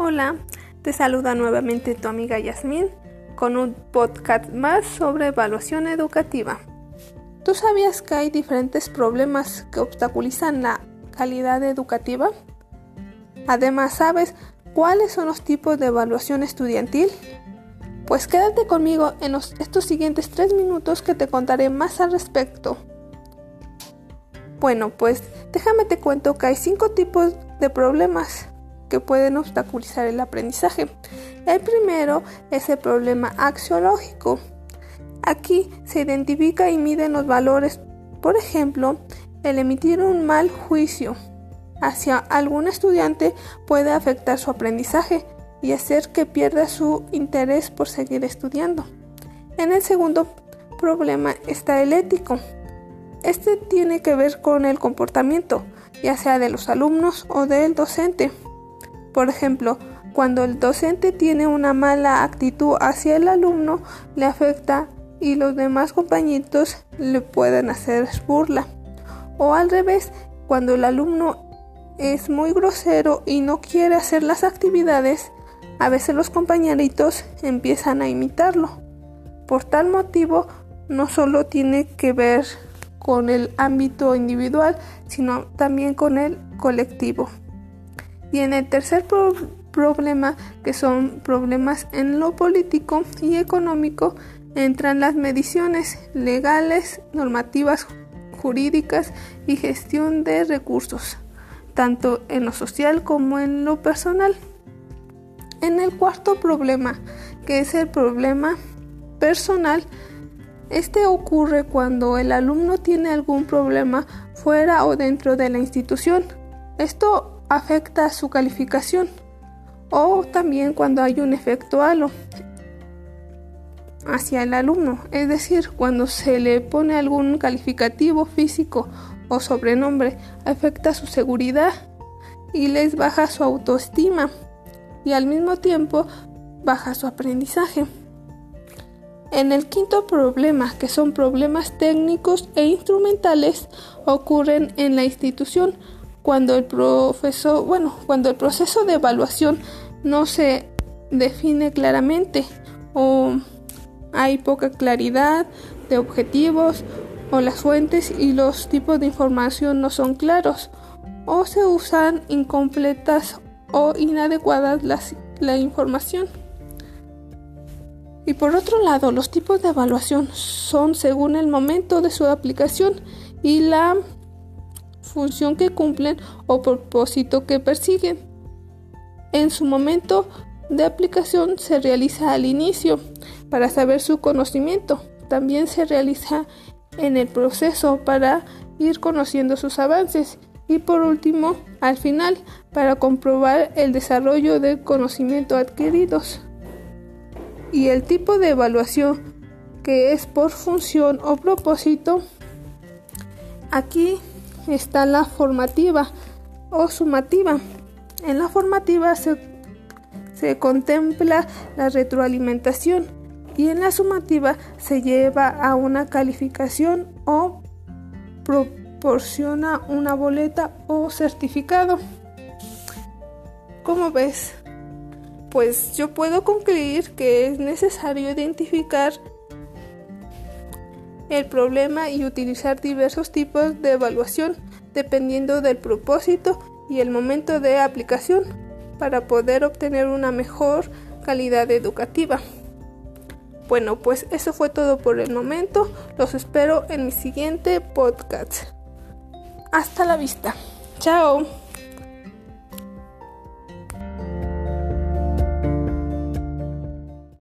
Hola, te saluda nuevamente tu amiga Yasmín con un podcast más sobre evaluación educativa. ¿Tú sabías que hay diferentes problemas que obstaculizan la calidad educativa? Además, ¿sabes cuáles son los tipos de evaluación estudiantil? Pues quédate conmigo en estos siguientes tres minutos que te contaré más al respecto. Bueno, pues déjame te cuento que hay cinco tipos de problemas que pueden obstaculizar el aprendizaje. El primero es el problema axiológico. Aquí se identifica y miden los valores. Por ejemplo, el emitir un mal juicio hacia algún estudiante puede afectar su aprendizaje y hacer que pierda su interés por seguir estudiando. En el segundo problema está el ético. Este tiene que ver con el comportamiento, ya sea de los alumnos o del docente. Por ejemplo, cuando el docente tiene una mala actitud hacia el alumno, le afecta y los demás compañitos le pueden hacer burla. O al revés, cuando el alumno es muy grosero y no quiere hacer las actividades, a veces los compañeritos empiezan a imitarlo. Por tal motivo, no solo tiene que ver con el ámbito individual, sino también con el colectivo. Y en el tercer problema, que son problemas en lo político y económico, entran las mediciones legales, normativas jurídicas y gestión de recursos, tanto en lo social como en lo personal. En el cuarto problema, que es el problema personal, este ocurre cuando el alumno tiene algún problema fuera o dentro de la institución. Esto afecta su calificación o también cuando hay un efecto halo hacia el alumno, es decir, cuando se le pone algún calificativo físico o sobrenombre, afecta su seguridad y les baja su autoestima y al mismo tiempo baja su aprendizaje. En el quinto problema, que son problemas técnicos e instrumentales, ocurren en la institución cuando el profesor, bueno, cuando el proceso de evaluación no se define claramente o hay poca claridad de objetivos o las fuentes y los tipos de información no son claros o se usan incompletas o inadecuadas la información. Y por otro lado, los tipos de evaluación son según el momento de su aplicación y la función que cumplen o propósito que persiguen. En su momento de aplicación se realiza al inicio para saber su conocimiento. También se realiza en el proceso para ir conociendo sus avances y por último al final para comprobar el desarrollo de conocimiento adquiridos. Y el tipo de evaluación que es por función o propósito, aquí está la formativa o sumativa. En la formativa se, se contempla la retroalimentación y en la sumativa se lleva a una calificación o proporciona una boleta o certificado. ¿Cómo ves? Pues yo puedo concluir que es necesario identificar el problema y utilizar diversos tipos de evaluación dependiendo del propósito y el momento de aplicación para poder obtener una mejor calidad educativa. Bueno, pues eso fue todo por el momento. Los espero en mi siguiente podcast. Hasta la vista. Chao.